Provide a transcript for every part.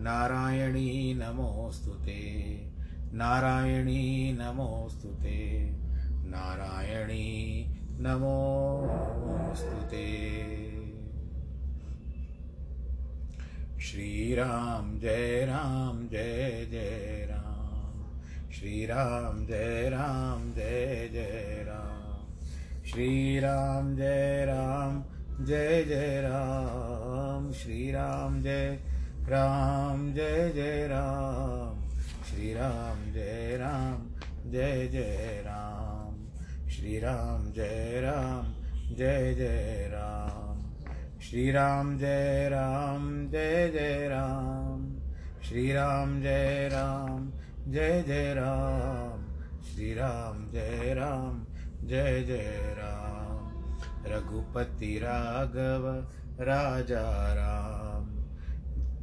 नारायणी नमोऽस्तु नारायणी नमोऽस्तु नारायणी नमोऽस्तु ते। श्रीराम जय राम जय जय राम। श्रीराम जय राम जय जय राम। श्रीराम जय राम जय जय राम। श्रीराम जय राम, जय जय राम। श्रीराम, जय राम, जय जय राम। श्रीराम, जय राम, जय जय राम। श्रीराम, जय राम, जय जय राम। श्रीराम, जय राम, जय जय राम। श्रीराम, जय राम, जय जय राम। रघुपति राघव, राजा राम।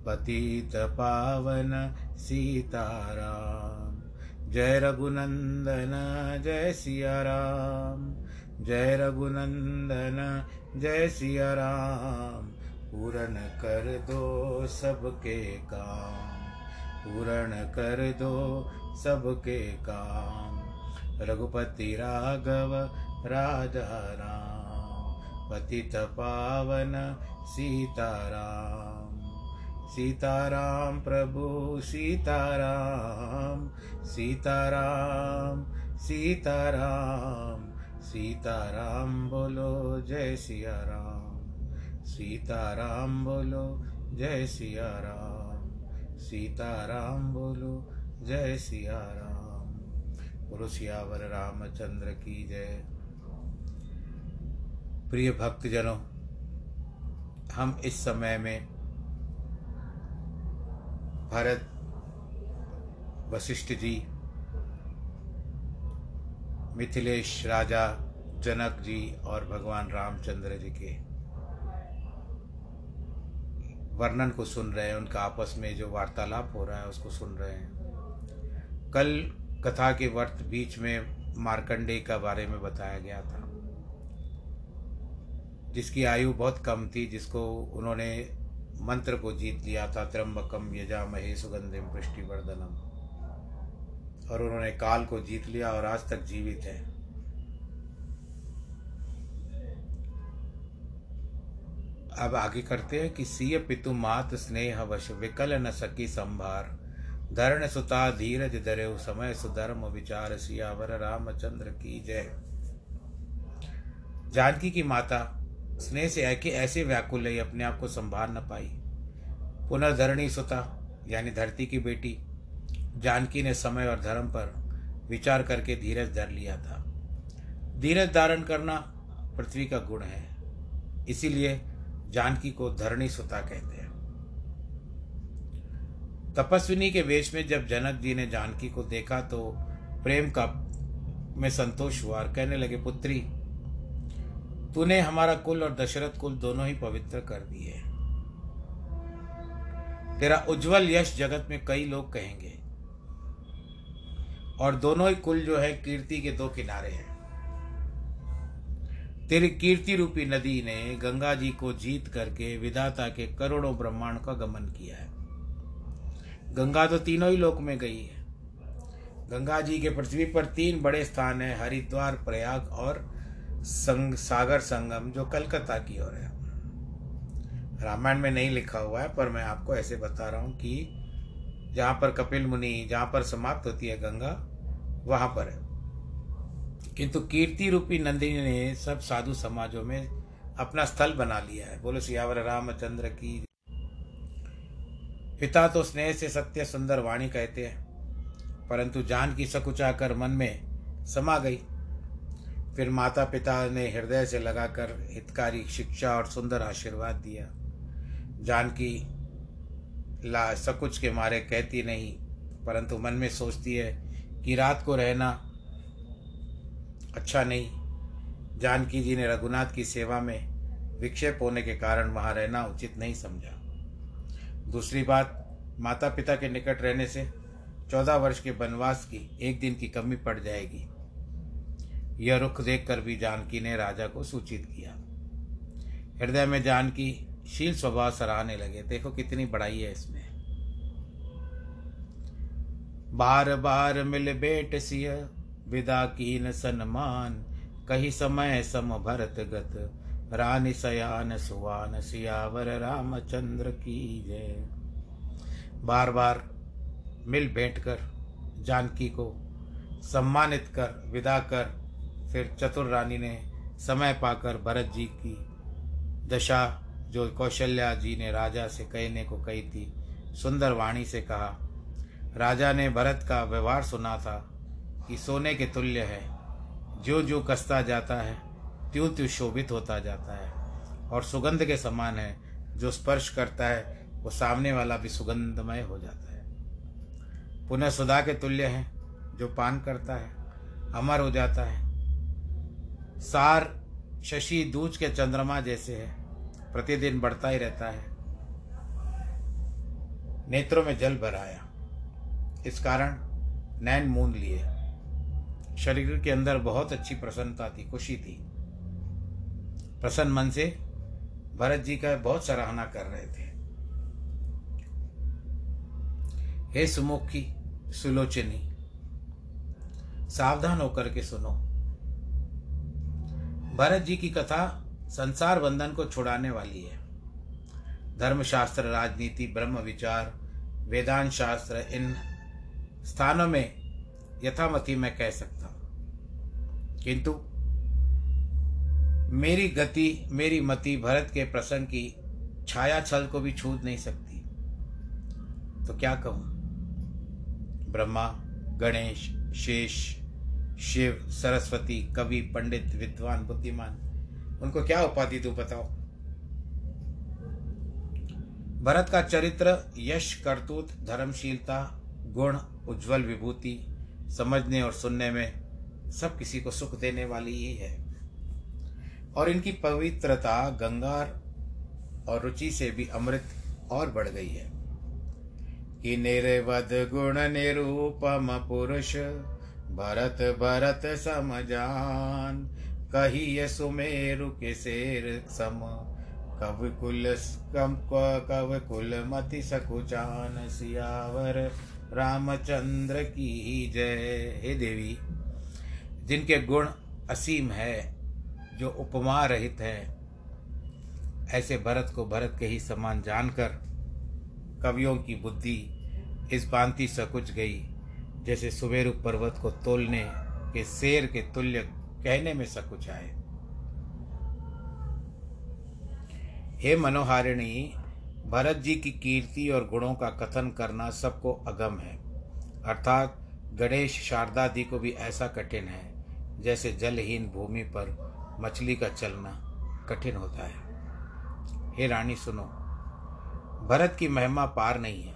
पतित पावन सीताराम। जय रघुनंदन, जय सिया राम जय रघुनंदन, जय सिया राम पूर्ण कर दो सबके काम। पूर्ण कर दो सबके काम। रघुपति राघव राजा राम। पतित पावन सीताराम। सीताराम प्रभु, सीताराम सीताराम सीताराम सीताराम बोलो जय सिया राम सीताराम बोलो जय सिया राम सीताराम बोलो जय सिया राम बोलो सियावर रामचंद्र की जय। प्रिय भक्तजनों, हम इस समय में भरत वशिष्ठ जी, मिथिलेश राजा जनक जी और भगवान रामचंद्र जी के वर्णन को सुन रहे हैं, उनका आपस में जो वार्तालाप हो रहा है उसको सुन रहे हैं। कल कथा के वर्त बीच में मार्कंडे का बारे में बताया गया था, जिसकी आयु बहुत कम थी, जिसको उन्होंने मंत्र को जीत लिया था, त्र्यंबकम यजामहे सुगंधिम पुष्टिवर्धनम और उन्होंने काल को जीत लिया और आज तक जीवित है। अब आगे करते हैं कि सीय पितु मात स्नेह वश विकल न सकी संभार। धरण सुता धीरज धरे समय सुधर्म विचार सियावर रामचंद्र की जय। जानकी की माता स्नेह से ऐके, ऐसे व्याकुल है अपने आप को संभाल न पाई। पुनर्धरणी सुता, यानी धरती की बेटी, जानकी ने समय और धर्म पर विचार करके धीरज धर लिया था। धीरज धारण करना पृथ्वी का गुण है। इसीलिए जानकी को धरणी सुता कहते हैं। तपस्विनी के वेश में जब जनक जी ने जानकी को देखा तो प्रेम का में संतोष हुआ और कहने लगे, पुत्री तूने हमारा कुल और दशरथ कुल दोनों ही पवित्र कर दिए। तेरा उज्जवल यश जगत में कई लोग कहेंगे। और दोनों ही कुल जो है कीर्ति के दो किनारे हैं। तेरी कीर्ति रूपी नदी ने गंगा जी को जीत करके विधाता के करोड़ों ब्रह्मांड का गमन किया है। गंगा तो तीनों ही लोक में गई है। गंगा जी के पृथ्वी पर तीन बड़े स्थान है, हरिद्वार, प्रयाग और संग, सागर संगम जो कलकत्ता की ओर है। रामायण में नहीं लिखा हुआ है, पर मैं आपको ऐसे बता रहा हूँ कि जहाँ पर कपिल मुनि, जहाँ पर समाप्त होती है गंगा, वहाँ पर है। किंतु कीर्ति रूपी नंदिनी ने सब साधु समाजों में अपना स्थल बना लिया है। बोलो, सियावर रामचंद्र की पिता तो स्नेह से सत्य सुंदर वाणी कहते हैं, परंतु जान की सकुचा कर मन में समा गई। फिर माता पिता ने हृदय से लगाकर हितकारी शिक्षा और सुंदर आशीर्वाद दिया। जानकी ला सकुच के मारे कहती नहीं, परंतु मन में सोचती है कि रात को रहना अच्छा नहीं। जानकी जी ने रघुनाथ की सेवा में विक्षेप होने के कारण वहाँ रहना उचित नहीं समझा। दूसरी बात माता पिता के निकट रहने से चौदह वर्ष के वनवास की एक दिन की कमी पड़ जाएगी। यह रुख देखकर भी जानकी ने राजा को सूचित किया। हृदय में जानकी शील स्वभाव सराहने लगे। देखो कितनी बड़ाई है इसमें। बार बार मिल बेट सिय, विदा कीन सन्मान। कही समय सम भरत गत, रानी सयान सुवान सियावर रामचंद्र की जय। बार बार मिल भेंट कर जानकी को सम्मानित कर, विदा कर फिर चतुर रानी ने समय पाकर भरत जी की दशा, जो कौशल्या जी ने राजा से कहने को कही थी, सुंदर वाणी से कहा, राजा ने भरत का व्यवहार सुना था कि सोने के तुल्य है। जो जो कसता जाता है त्यों त्यों शोभित होता जाता है। और सुगंध के समान है, जो स्पर्श करता है, वो सामने वाला भी सुगंधमय हो जाता है। पुनः सुधा के तुल्य है, जो पान करता है, अमर हो जाता है। सार शशि दूज के चंद्रमा जैसे है। प्रतिदिन बढ़ता ही रहता है। नेत्रों में जल भराया इस कारण नैन मूंद लिए। शरीर के अंदर बहुत अच्छी प्रसन्नता थी, खुशी थी। प्रसन्न मन से भरत जी का बहुत सराहना कर रहे थे। हे सुमुखी, सुलोचनी, सावधान होकर के सुनो। भरत जी की कथा संसार बंधन को छुड़ाने वाली है। धर्मशास्त्र, राजनीति, ब्रह्म विचार, वेदांत शास्त्र, इन स्थानों में यथामति मैं कह सकता हूँ। किंतु मेरी गति, मेरी मति भरत के प्रसंग की छाया छल को भी छूट नहीं सकती। तो क्या कहूँ? ब्रह्मा, गणेश, शेष शिव, सरस्वती, कवि, पंडित, विद्वान, बुद्धिमान, उनको क्या उपाधि तू बताओ? भरत का चरित्र, यश, करतूत, धर्मशीलता, गुण, उज्जवल विभूति, समझने और सुनने में सब किसी को सुख देने वाली ही है। और इनकी पवित्रता, गंगार और रुचि से भी अमृत और बढ़ गई है। कि निर्वद गुण निरूपम पुरुष भरत भरत समजान कही सुमेरु के शेर सम। कव कुल कव कुल मति सकुचान, सियावर रामचंद्र की जय। हे देवी, जिनके गुण असीम है, जो उपमा रहित है, ऐसे भरत को भरत के ही समान जानकर कवियों की बुद्धि इस भांति सकुच गई। जैसे सुबेरु पर्वत को तोलने के शेर के तुल्य कहने में सकुच आए। हे मनोहारिणी, भरत जी की कीर्ति और गुणों का कथन करना सबको अगम है। अर्थात गणेश शारदादि को भी ऐसा कठिन है, जैसे जलहीन भूमि पर मछली का चलना कठिन होता है। हे रानी, सुनो, भरत की महिमा पार नहीं है।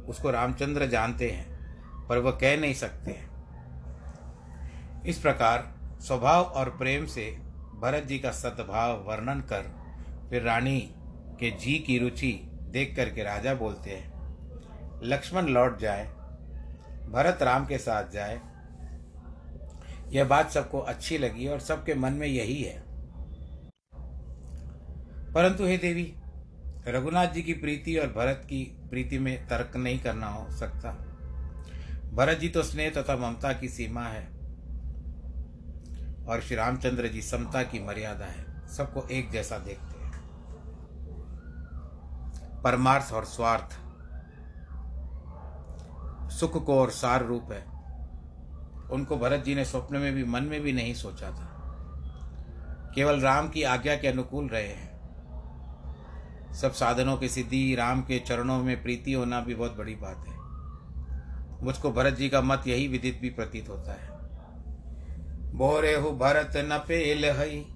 उसको रामचंद्र जानते हैं। पर वह कह नहीं सकते हैं। इस प्रकार स्वभाव और प्रेम से भरत जी का सद्भाव वर्णन कर फिर रानी के जी की रुचि देख करके राजा बोलते हैं, लक्ष्मण लौट जाए, भरत राम के साथ जाए। यह बात सबको अच्छी लगी और सबके मन में यही है। परंतु हे देवी, रघुनाथ जी की प्रीति और भरत की प्रीति में तर्क नहीं करना हो सकता। भरत जी तो स्नेह तथा ममता की सीमा है और श्री रामचंद्र जी समता की मर्यादा है। सबको एक जैसा देखते हैं। परमार्थ और स्वार्थ। सुख को और सार रूप है। उनको भरत जी ने स्वप्न में भी, मन में भी नहीं सोचा था। केवल राम की आज्ञा के अनुकूल रहे हैं। सब साधनों की सिद्धि, राम के चरणों में प्रीति होना भी बहुत बड़ी बात है। मुझको भरत जी का मत यही विदित भी प्रतीत होता है। बोरे हो भरत न पेल हई,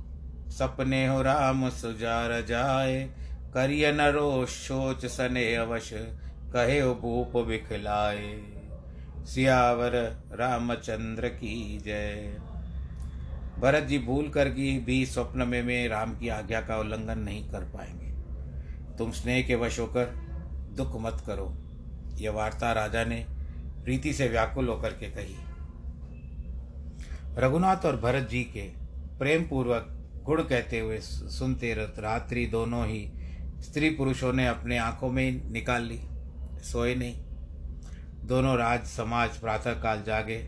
सपने हो राम सुजार जाए, करिय न रो शोच सने अवश, कहे हो भूप बिखलाए सियावर रामचंद्र की जय। भरत जी भूल कर की भी स्वप्न में में राम की आज्ञा का उल्लंघन नहीं कर पाएँगे। तुम स्नेह के वश होकर दुख मत करो। यह वार्ता राजा ने प्रीति से व्याकुल होकर के कही, रघुनाथ और भरत जी के प्रेम पूर्वक गुण कहते हुए सुनते रात्रि दोनों ही स्त्री पुरुषों ने अपने आँखों में निकाल ली, सोए नहीं। दोनों राज, समाज प्रातः काल जागे।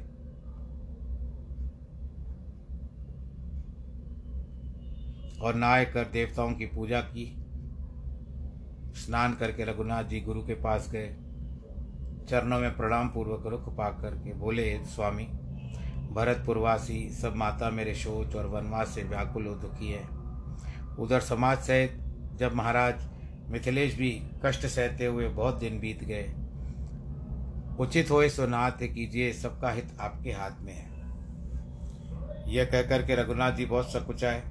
और नहाय कर देवताओं की पूजा की। स्नान करके रघुनाथ जी गुरु के पास गए। चरणों में प्रणाम पूर्वक रुख पा करके बोले, स्वामी भरतपुरवासी सब माता मेरे शोच और वनवास से व्याकुल दुखी है। उधर समाज सहित जब महाराज मिथिलेश भी कष्ट सहते हुए बहुत दिन बीत गए, उचित हो सो नाथ कीजिए, सबका हित आपके हाथ में है। यह कहकर के रघुनाथ जी बहुत सकुचाए।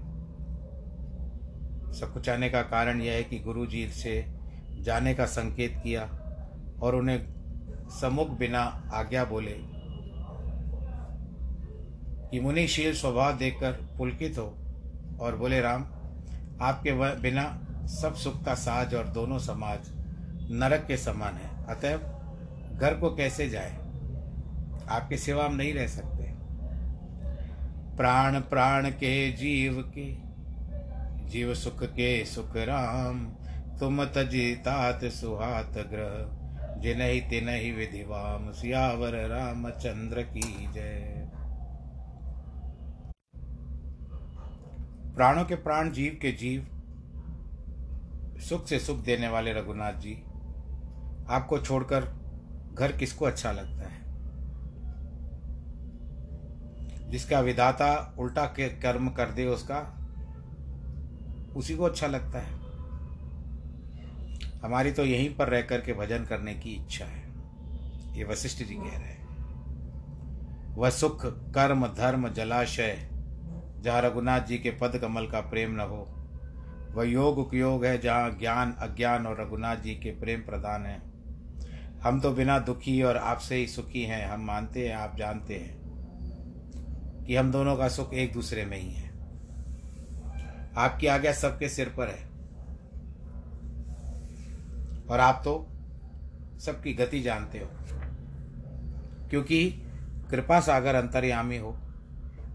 सकुचाने का कारण यह है कि गुरु जी से जाने का संकेत किया और उन्हें सम्मुख बिना आज्ञा बोले। कि मुनिशील स्वभाव देखकर पुलकित हो और बोले, राम, आपके बिना सब सुख का साज और दोनों समाज नरक के समान है। अतएव घर को कैसे जाए? आपके सिवा हम नहीं रह सकते। प्राण प्राण के जीव के, जीव सुख के सुख राम, तुम तजी तात सुहात ग्रह। जिनहि तिनहि विधिवाम, सियावर रामचंद्र की जय। प्राणों के प्राण, जीव के जीव, सुख से सुख देने वाले रघुनाथ जी, आपको छोड़कर घर किसको अच्छा लगता है? जिसका विधाता उल्टा कर्म कर दे उसका, उसी को अच्छा लगता है। हमारी तो यहीं पर रह करके भजन करने की इच्छा है। ये वशिष्ठ जी कह रहे हैं। वह सुख, कर्म, धर्म, जलाशय, जहाँ रघुनाथ जी के पद कमल का प्रेम न हो, वह योग उपयोग है जहाँ ज्ञान, अज्ञान और रघुनाथ जी के प्रेम प्रदान है। हम तो बिना दुखी और आपसे ही सुखी हैं। हम मानते हैं, आप जानते हैं कि हम दोनों का सुख एक दूसरे में ही है। आपकी आज्ञा सबके सिर पर है। और आप तो सबकी गति जानते हो। क्योंकि कृपा सागर अंतर्यामी हो,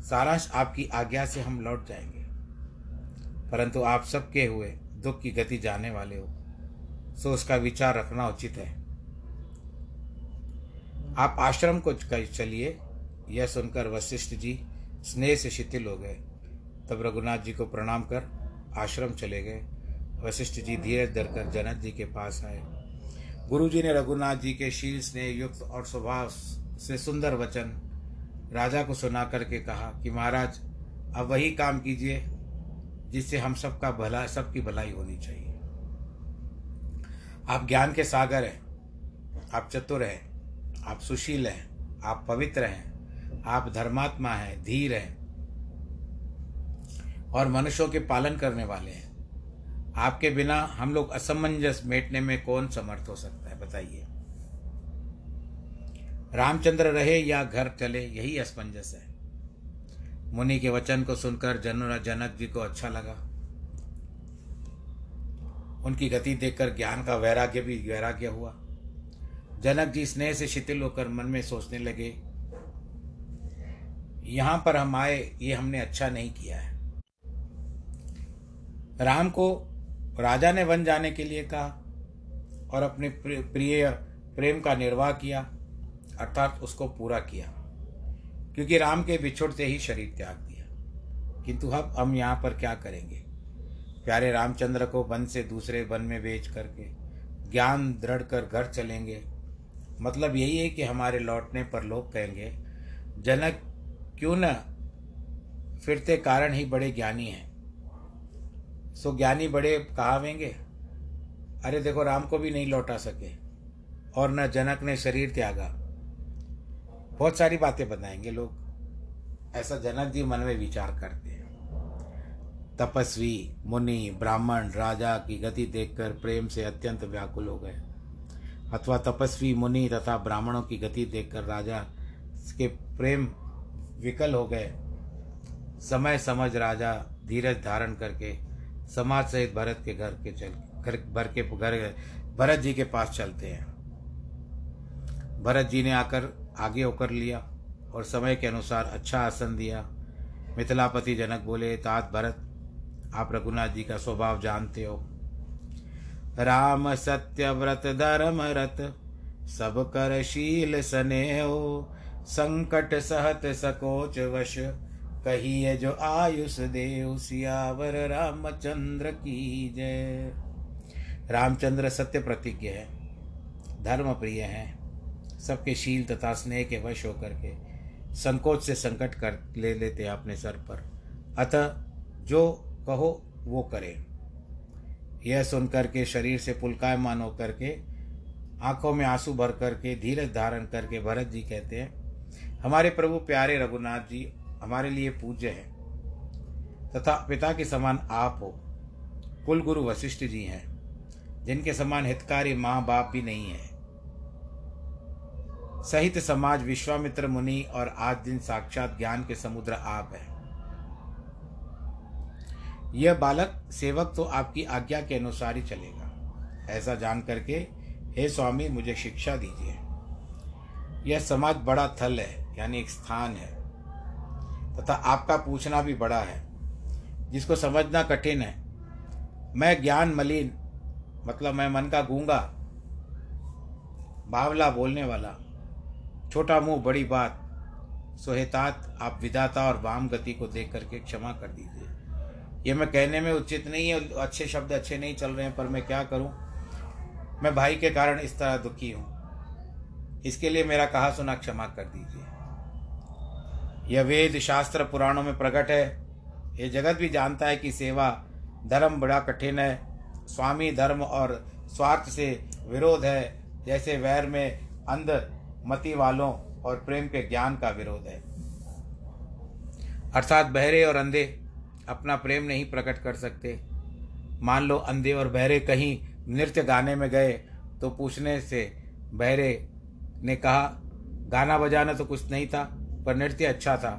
सारांश आपकी आज्ञा से हम लौट जाएँगे। परंतु आप सबके हुए दुख की गति जाने वाले हो, सो उसका विचार रखना उचित है। आप आश्रम को चलिए, यह सुनकर वशिष्ठ जी स्नेह से शिथिल हो गए। तब रघुनाथ जी को प्रणाम कर आश्रम चले गए। वशिष्ठ जी धीरज धरकर जनक जी के पास आए। गुरु जी ने रघुनाथ जी के शील स्नेह युक्त और स्वभाव से सुंदर वचन राजा को सुना करके कहा कि महाराज, अब वही काम कीजिए जिससे हम सबका भला, सबकी भलाई होनी चाहिए। आप ज्ञान के सागर हैं, आप चतुर हैं, आप सुशील हैं, आप पवित्र हैं, आप धर्मात्मा हैं, धीर हैं और मनुष्यों के पालन करने वाले हैं। आपके बिना हम लोग असमंजस मेटने में कौन समर्थ हो सकता है, बताइए। रामचंद्र रहे या घर चले, यही असमंजस है। मुनि के वचन को सुनकर जन जनक जी को अच्छा लगा। उनकी गति देखकर ज्ञान का वैराग्य भी वैराग्य हुआ। जनक जी स्नेह से शिथिल होकर मन में सोचने लगे, यहाँ पर हम आए, ये हमने अच्छा नहीं किया है। राम को राजा ने वन जाने के लिए कहा और अपने प्रिय प्रेम का निर्वाह किया, अर्थात उसको पूरा किया, क्योंकि राम के बिछुड़ते ही शरीर त्याग दिया। किंतु अब, हम यहाँ पर क्या करेंगे? प्यारे रामचंद्र को वन से दूसरे वन में बेच करके ज्ञान दृढ़ कर घर चलेंगे। मतलब यही है कि हमारे लौटने पर लोग कहेंगे, जनक क्यों न फिरते कारण ही बड़े ज्ञानी हैं। सो ज्ञानी बड़े कहावेंगे अरे देखो, राम को भी नहीं लौटा सके। और न जनक ने शरीर त्यागा। बहुत सारी बातें बताएँगे लोग। ऐसा जनक जी मन में विचार करते हैं। तपस्वी, मुनि, ब्राह्मण, राजा की गति देखकर प्रेम से अत्यंत व्याकुल हो गए। अथवा तपस्वी, मुनि तथा ब्राह्मणों की गति देखकर राजा के प्रेम विकल हो गए। समय समझ राजा धीरज धारण करके समाज सहित भरत के घर के चल, घर, भर के घर, भरत जी के पास चलते हैं। भरत जी ने आकर आगे होकर लिया और समय के अनुसार अच्छा आसन दिया। मिथिलापति जनक बोले, तात भरत, आप रघुनाथ जी का स्वभाव जानते हो। राम सत्य व्रत धर्म रत, सब कर शील सने हो संकट सहत सकोच वश। कहिए जो आयुष देव, सियावर रामचंद्र की जय। रामचंद्र सत्य प्रतिज्ञ है धर्म प्रिय है, सबके शील तथा स्नेह के वश होकर के संकोच से संकट कर ले लेते हैं अपने सर पर। अतः जो कहो वो करें। यह सुनकर के शरीर से पुलकायमान होकर के आँखों में आँसू भर करके धीरज धारण करके भरत जी कहते हैं, हमारे प्रभु प्यारे रघुनाथ जी हमारे लिए पूज्य हैं, तथा पिता के समान आप हो। कुल गुरु वशिष्ठ जी हैं, जिनके समान हितकारी माँ बाप भी नहीं है। सहित समाज विश्वामित्र मुनि और आज दिन साक्षात ज्ञान के समुद्र आप हैं। यह बालक सेवक तो आपकी आज्ञा के अनुसार ही चलेगा। ऐसा जान करके, हे स्वामी, मुझे शिक्षा दीजिए। यह समाज बड़ा थल है, यानी एक स्थान है। तथा आपका पूछना भी बड़ा है, जिसको समझना कठिन है। मैं ज्ञान मलिन मतलब मैं मन का गूँगा, बावला बोलने वाला, छोटा मुँह, बड़ी बात, सोहेतात आप विदाता और वाम गति को देख करके क्षमा कर दीजिए। ये मैं कहने में उचित नहीं है, अच्छे शब्द अच्छे नहीं चल रहे हैं, पर मैं क्या करूँ? मैं भाई के कारण इस तरह दुखी हूँ। इसके लिए मेरा कहा सुना क्षमा कर दीजिए। यह वेद शास्त्र पुराणों में प्रकट है। ये जगत भी जानता है कि सेवा धर्म बड़ा कठिन है। स्वामी धर्म और स्वार्थ से विरोध है। जैसे वैर में अंध मति वालों और प्रेम के ज्ञान का विरोध है। अर्थात बहरे और अंधे अपना प्रेम नहीं प्रकट कर सकते। मान लो अंधे और बहरे कहीं नृत्य गाने में गए तो पूछने से बहरे ने कहा, गाना बजाना तो कुछ नहीं था। पर नृत्य अच्छा था।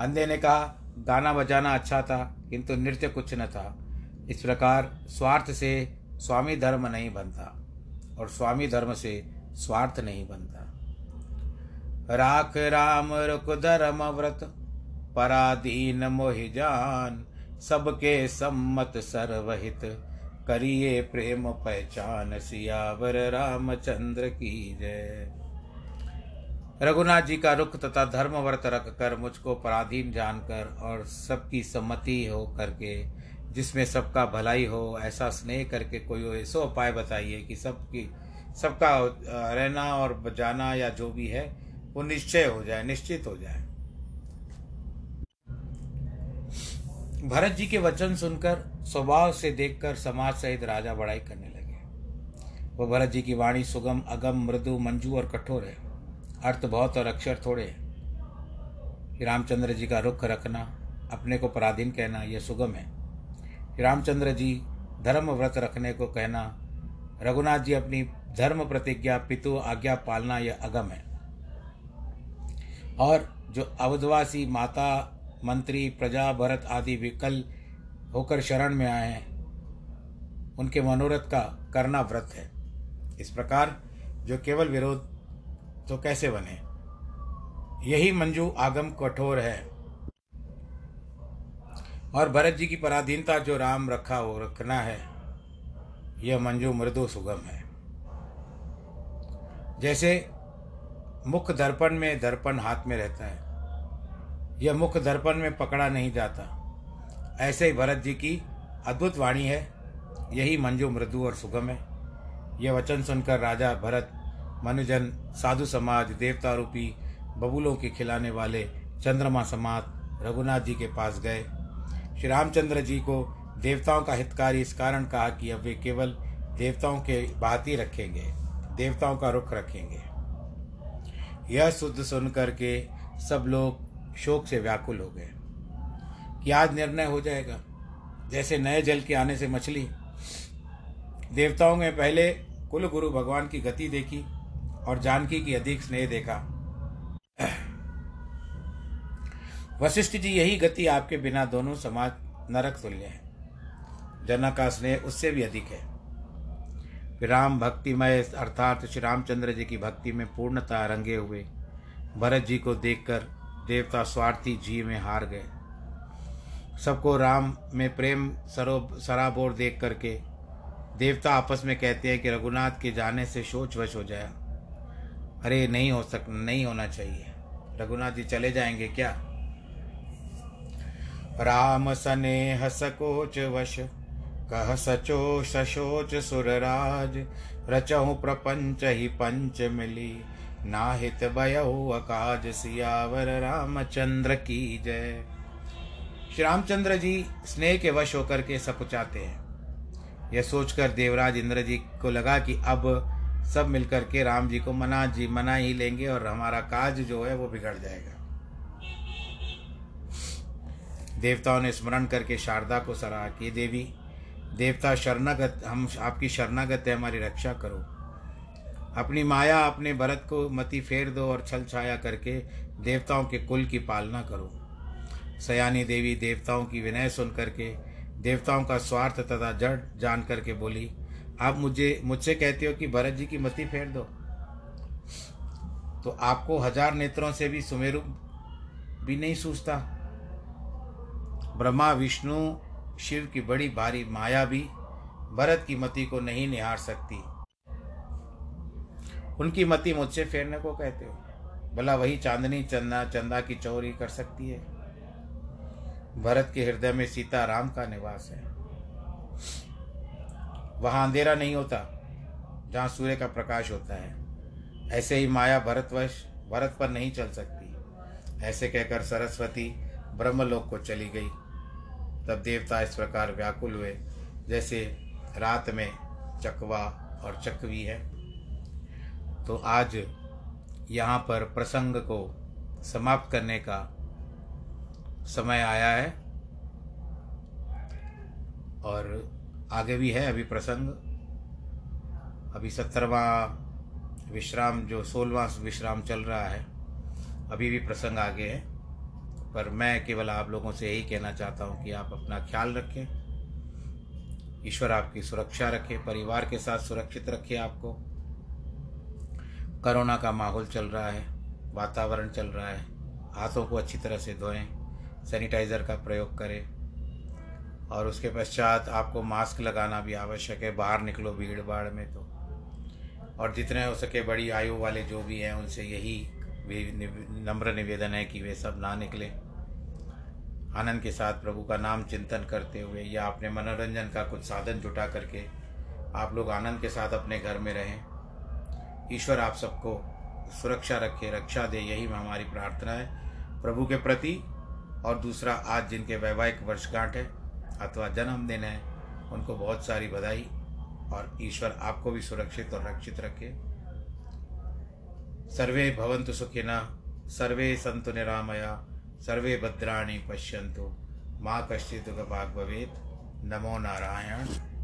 अंधे ने कहा, गाना बजाना अच्छा था, किंतु नृत्य कुछ न था। इस प्रकार स्वार्थ से स्वामी धर्म नहीं बनता और स्वामी धर्म से स्वार्थ नहीं बनता। राख राम, रुक धर्म व्रत, पराधीन मोहिजान सबके सम्मत सर्वहित, करिए प्रेम पहचान, सियावर रामचंद्र की जय। रघुनाथ जी का रुख तथा धर्म व्रत रख कर मुझको पराधीन जानकर और सबकी सम्मति हो करके, जिसमें सबका भलाई हो, ऐसा स्नेह करके कोई ऐसा उपाय बताइए कि सबकी, सबका रहना और जाना या जो भी है, वो निश्चय हो जाए, निश्चित हो जाए। भरत जी के वचन सुनकर, स्वभाव से देखकर समाज सहित राजा बड़ाई करने लगे। वो भरत जी की वाणी सुगम, अगम, मृदु, मंजू और कठोर है। अर्थ बहुत और अक्षर थोड़े रामचंद्र जी का रुख रखना, अपने को पराधीन कहना, यह सुगम है। रामचंद्र जी धर्म व्रत रखने को कहना, रघुनाथ जी अपनी धर्म प्रतिज्ञा, पितु आज्ञा पालना, यह अगम है। और जो अवधवासी माता, मंत्री, प्रजा, भरत आदि विकल होकर शरण में आए हैं, उनके मनोरथ का करना व्रत है। इस प्रकार जो केवल विरोध तो कैसे बने? यही मंजू आगम कठोर है। और भरत जी की पराधीनता जो राम रखा हो रखना है, यह मंजू मृदु सुगम है। जैसे मुख दर्पण में दर्पण हाथ में रहता है, यह मुख दर्पण में पकड़ा नहीं जाता। ऐसे ही भरत जी की अद्भुत वाणी है, यही मंजू मृदु और सुगम है। यह वचन सुनकर राजा भरत मनुजन, साधु समाज देवता रूपी बबूलों के खिलाने वाले चंद्रमा समाज रघुनाथ जी के पास गए। श्री रामचंद्र जी को देवताओं का हितकारी इस कारण कहा कि अब वे केवल देवताओं के बात ही रखेंगे, देवताओं का रुख रखेंगे। यह शुद्ध सुन करके सब लोग शोक से व्याकुल हो गए। कि आज निर्णय हो जाएगा। जैसे नए जल के आने से मछली। देवताओं में पहले कुल गुरु भगवान की गति देखी और जानकी की अधिक स्नेह देखा। वशिष्ठ जी, यही गति आपके बिना दोनों समाज नरक तुल्य है। जनक का स्नेह उससे भी अधिक है। राम भक्तिमय, अर्थात श्री रामचंद्र जी की भक्ति में पूर्णता रंगे हुए, भरत जी को देखकर देवता स्वार्थी जी में हार गए। सबको राम में प्रेम सरो सराबोर देख करके देवता आपस में कहते हैं कि रघुनाथ के जाने से सोच वश हो जाए अरे नहीं हो सक, नहीं होना चाहिए। रघुनाथ जी चले जाएँगे क्या? राम सने हसकोच वश, कह सचो सशोच सुरराज, रचहु प्रपंच ही पंच मिली। नाहित बयहु अकाज सियावर, रामचंद्र की जय। श्री रामचंद्र जी स्नेह के वश होकर के सकुचाते हैं। यह सोचकर देवराज इंद्र जी को लगा कि अब सब मिलकर के राम जी को मना जी, मना ही लेंगे और हमारा काज जो है वो बिगड़ जाएगा। देवताओं ने स्मरण करके शारदा को सराहा कि, देवी, देवता शरणागत, हम आपकी शरणागत है, हमारी रक्षा करो। अपनी माया, अपने भरत को मति फेर दो और छल छाया करके देवताओं के कुल की पालना करो। सयानी देवी देवताओं की विनय सुन करके, देवताओं का स्वार्थ तथा जड़ जान करके बोली आप मुझे, मुझसे कहते हो कि भरत जी की मति फेर दो। तो आपको हज़ार नेत्रों से भी सुमेरु भी नहीं सूझता। ब्रह्मा, विष्णु, शिव की बड़ी भारी माया भी भरत की मति को नहीं निहार सकती। उनकी मति मुझसे फेरने को कहते हो। भला वही चांदनी, चंदा चंदा की चोरी कर सकती है। भरत के हृदय में सीता राम का निवास है। वहाँ अंधेरा नहीं होता, जहाँ सूर्य का प्रकाश होता है। ऐसे ही माया भरतवश भरत पर नहीं चल सकती। ऐसे कहकर सरस्वती ब्रह्मलोक को चली गई। तब देवता इस प्रकार व्याकुल हुए, जैसे रात में चकवा और चकवी है। तो आज यहाँ पर प्रसंग को समाप्त करने का समय आया है। और आगे भी है अभी प्रसंग। अभी सत्तरवा विश्राम, जो सोलवा विश्राम चल रहा है, अभी भी प्रसंग आगे है। पर मैं केवल आप लोगों से यही कहना चाहता हूँ कि आप अपना ख्याल रखें। ईश्वर आपकी सुरक्षा रखे, परिवार के साथ सुरक्षित रखे आपको। कोरोना का माहौल चल रहा है, वातावरण चल रहा है। हाथों को अच्छी तरह से धोएँ, सैनिटाइज़र का प्रयोग करें। और उसके पश्चात आपको मास्क लगाना भी आवश्यक है, बाहर निकलो भीड़ भाड़ में तो। और जितने हो सके बड़ी आयु वाले जो भी हैं, उनसे यही नम्र निवेदन है कि वे सब ना निकले। आनंद के साथ प्रभु का नाम चिंतन करते हुए या अपने मनोरंजन का कुछ साधन जुटा करके आप लोग आनंद के साथ अपने घर में रहें। ईश्वर आप सबको सुरक्षा रखे, रक्षा दे, यही हमारी प्रार्थना है। प्रभु के प्रति और दूसरा आज जिनके वैवाहिक वर्षगांठ है अथवा जन्मदिन है, उनको बहुत सारी बधाई और ईश्वर आपको भी सुरक्षित और रक्षित रखे। सर्वे भवन्तु सुखिना, सर्वे सन्तु निरामया, सर्वे भद्राणी पश्यंतु माँ कश्चित् भाग भवेत्। नमो नारायण।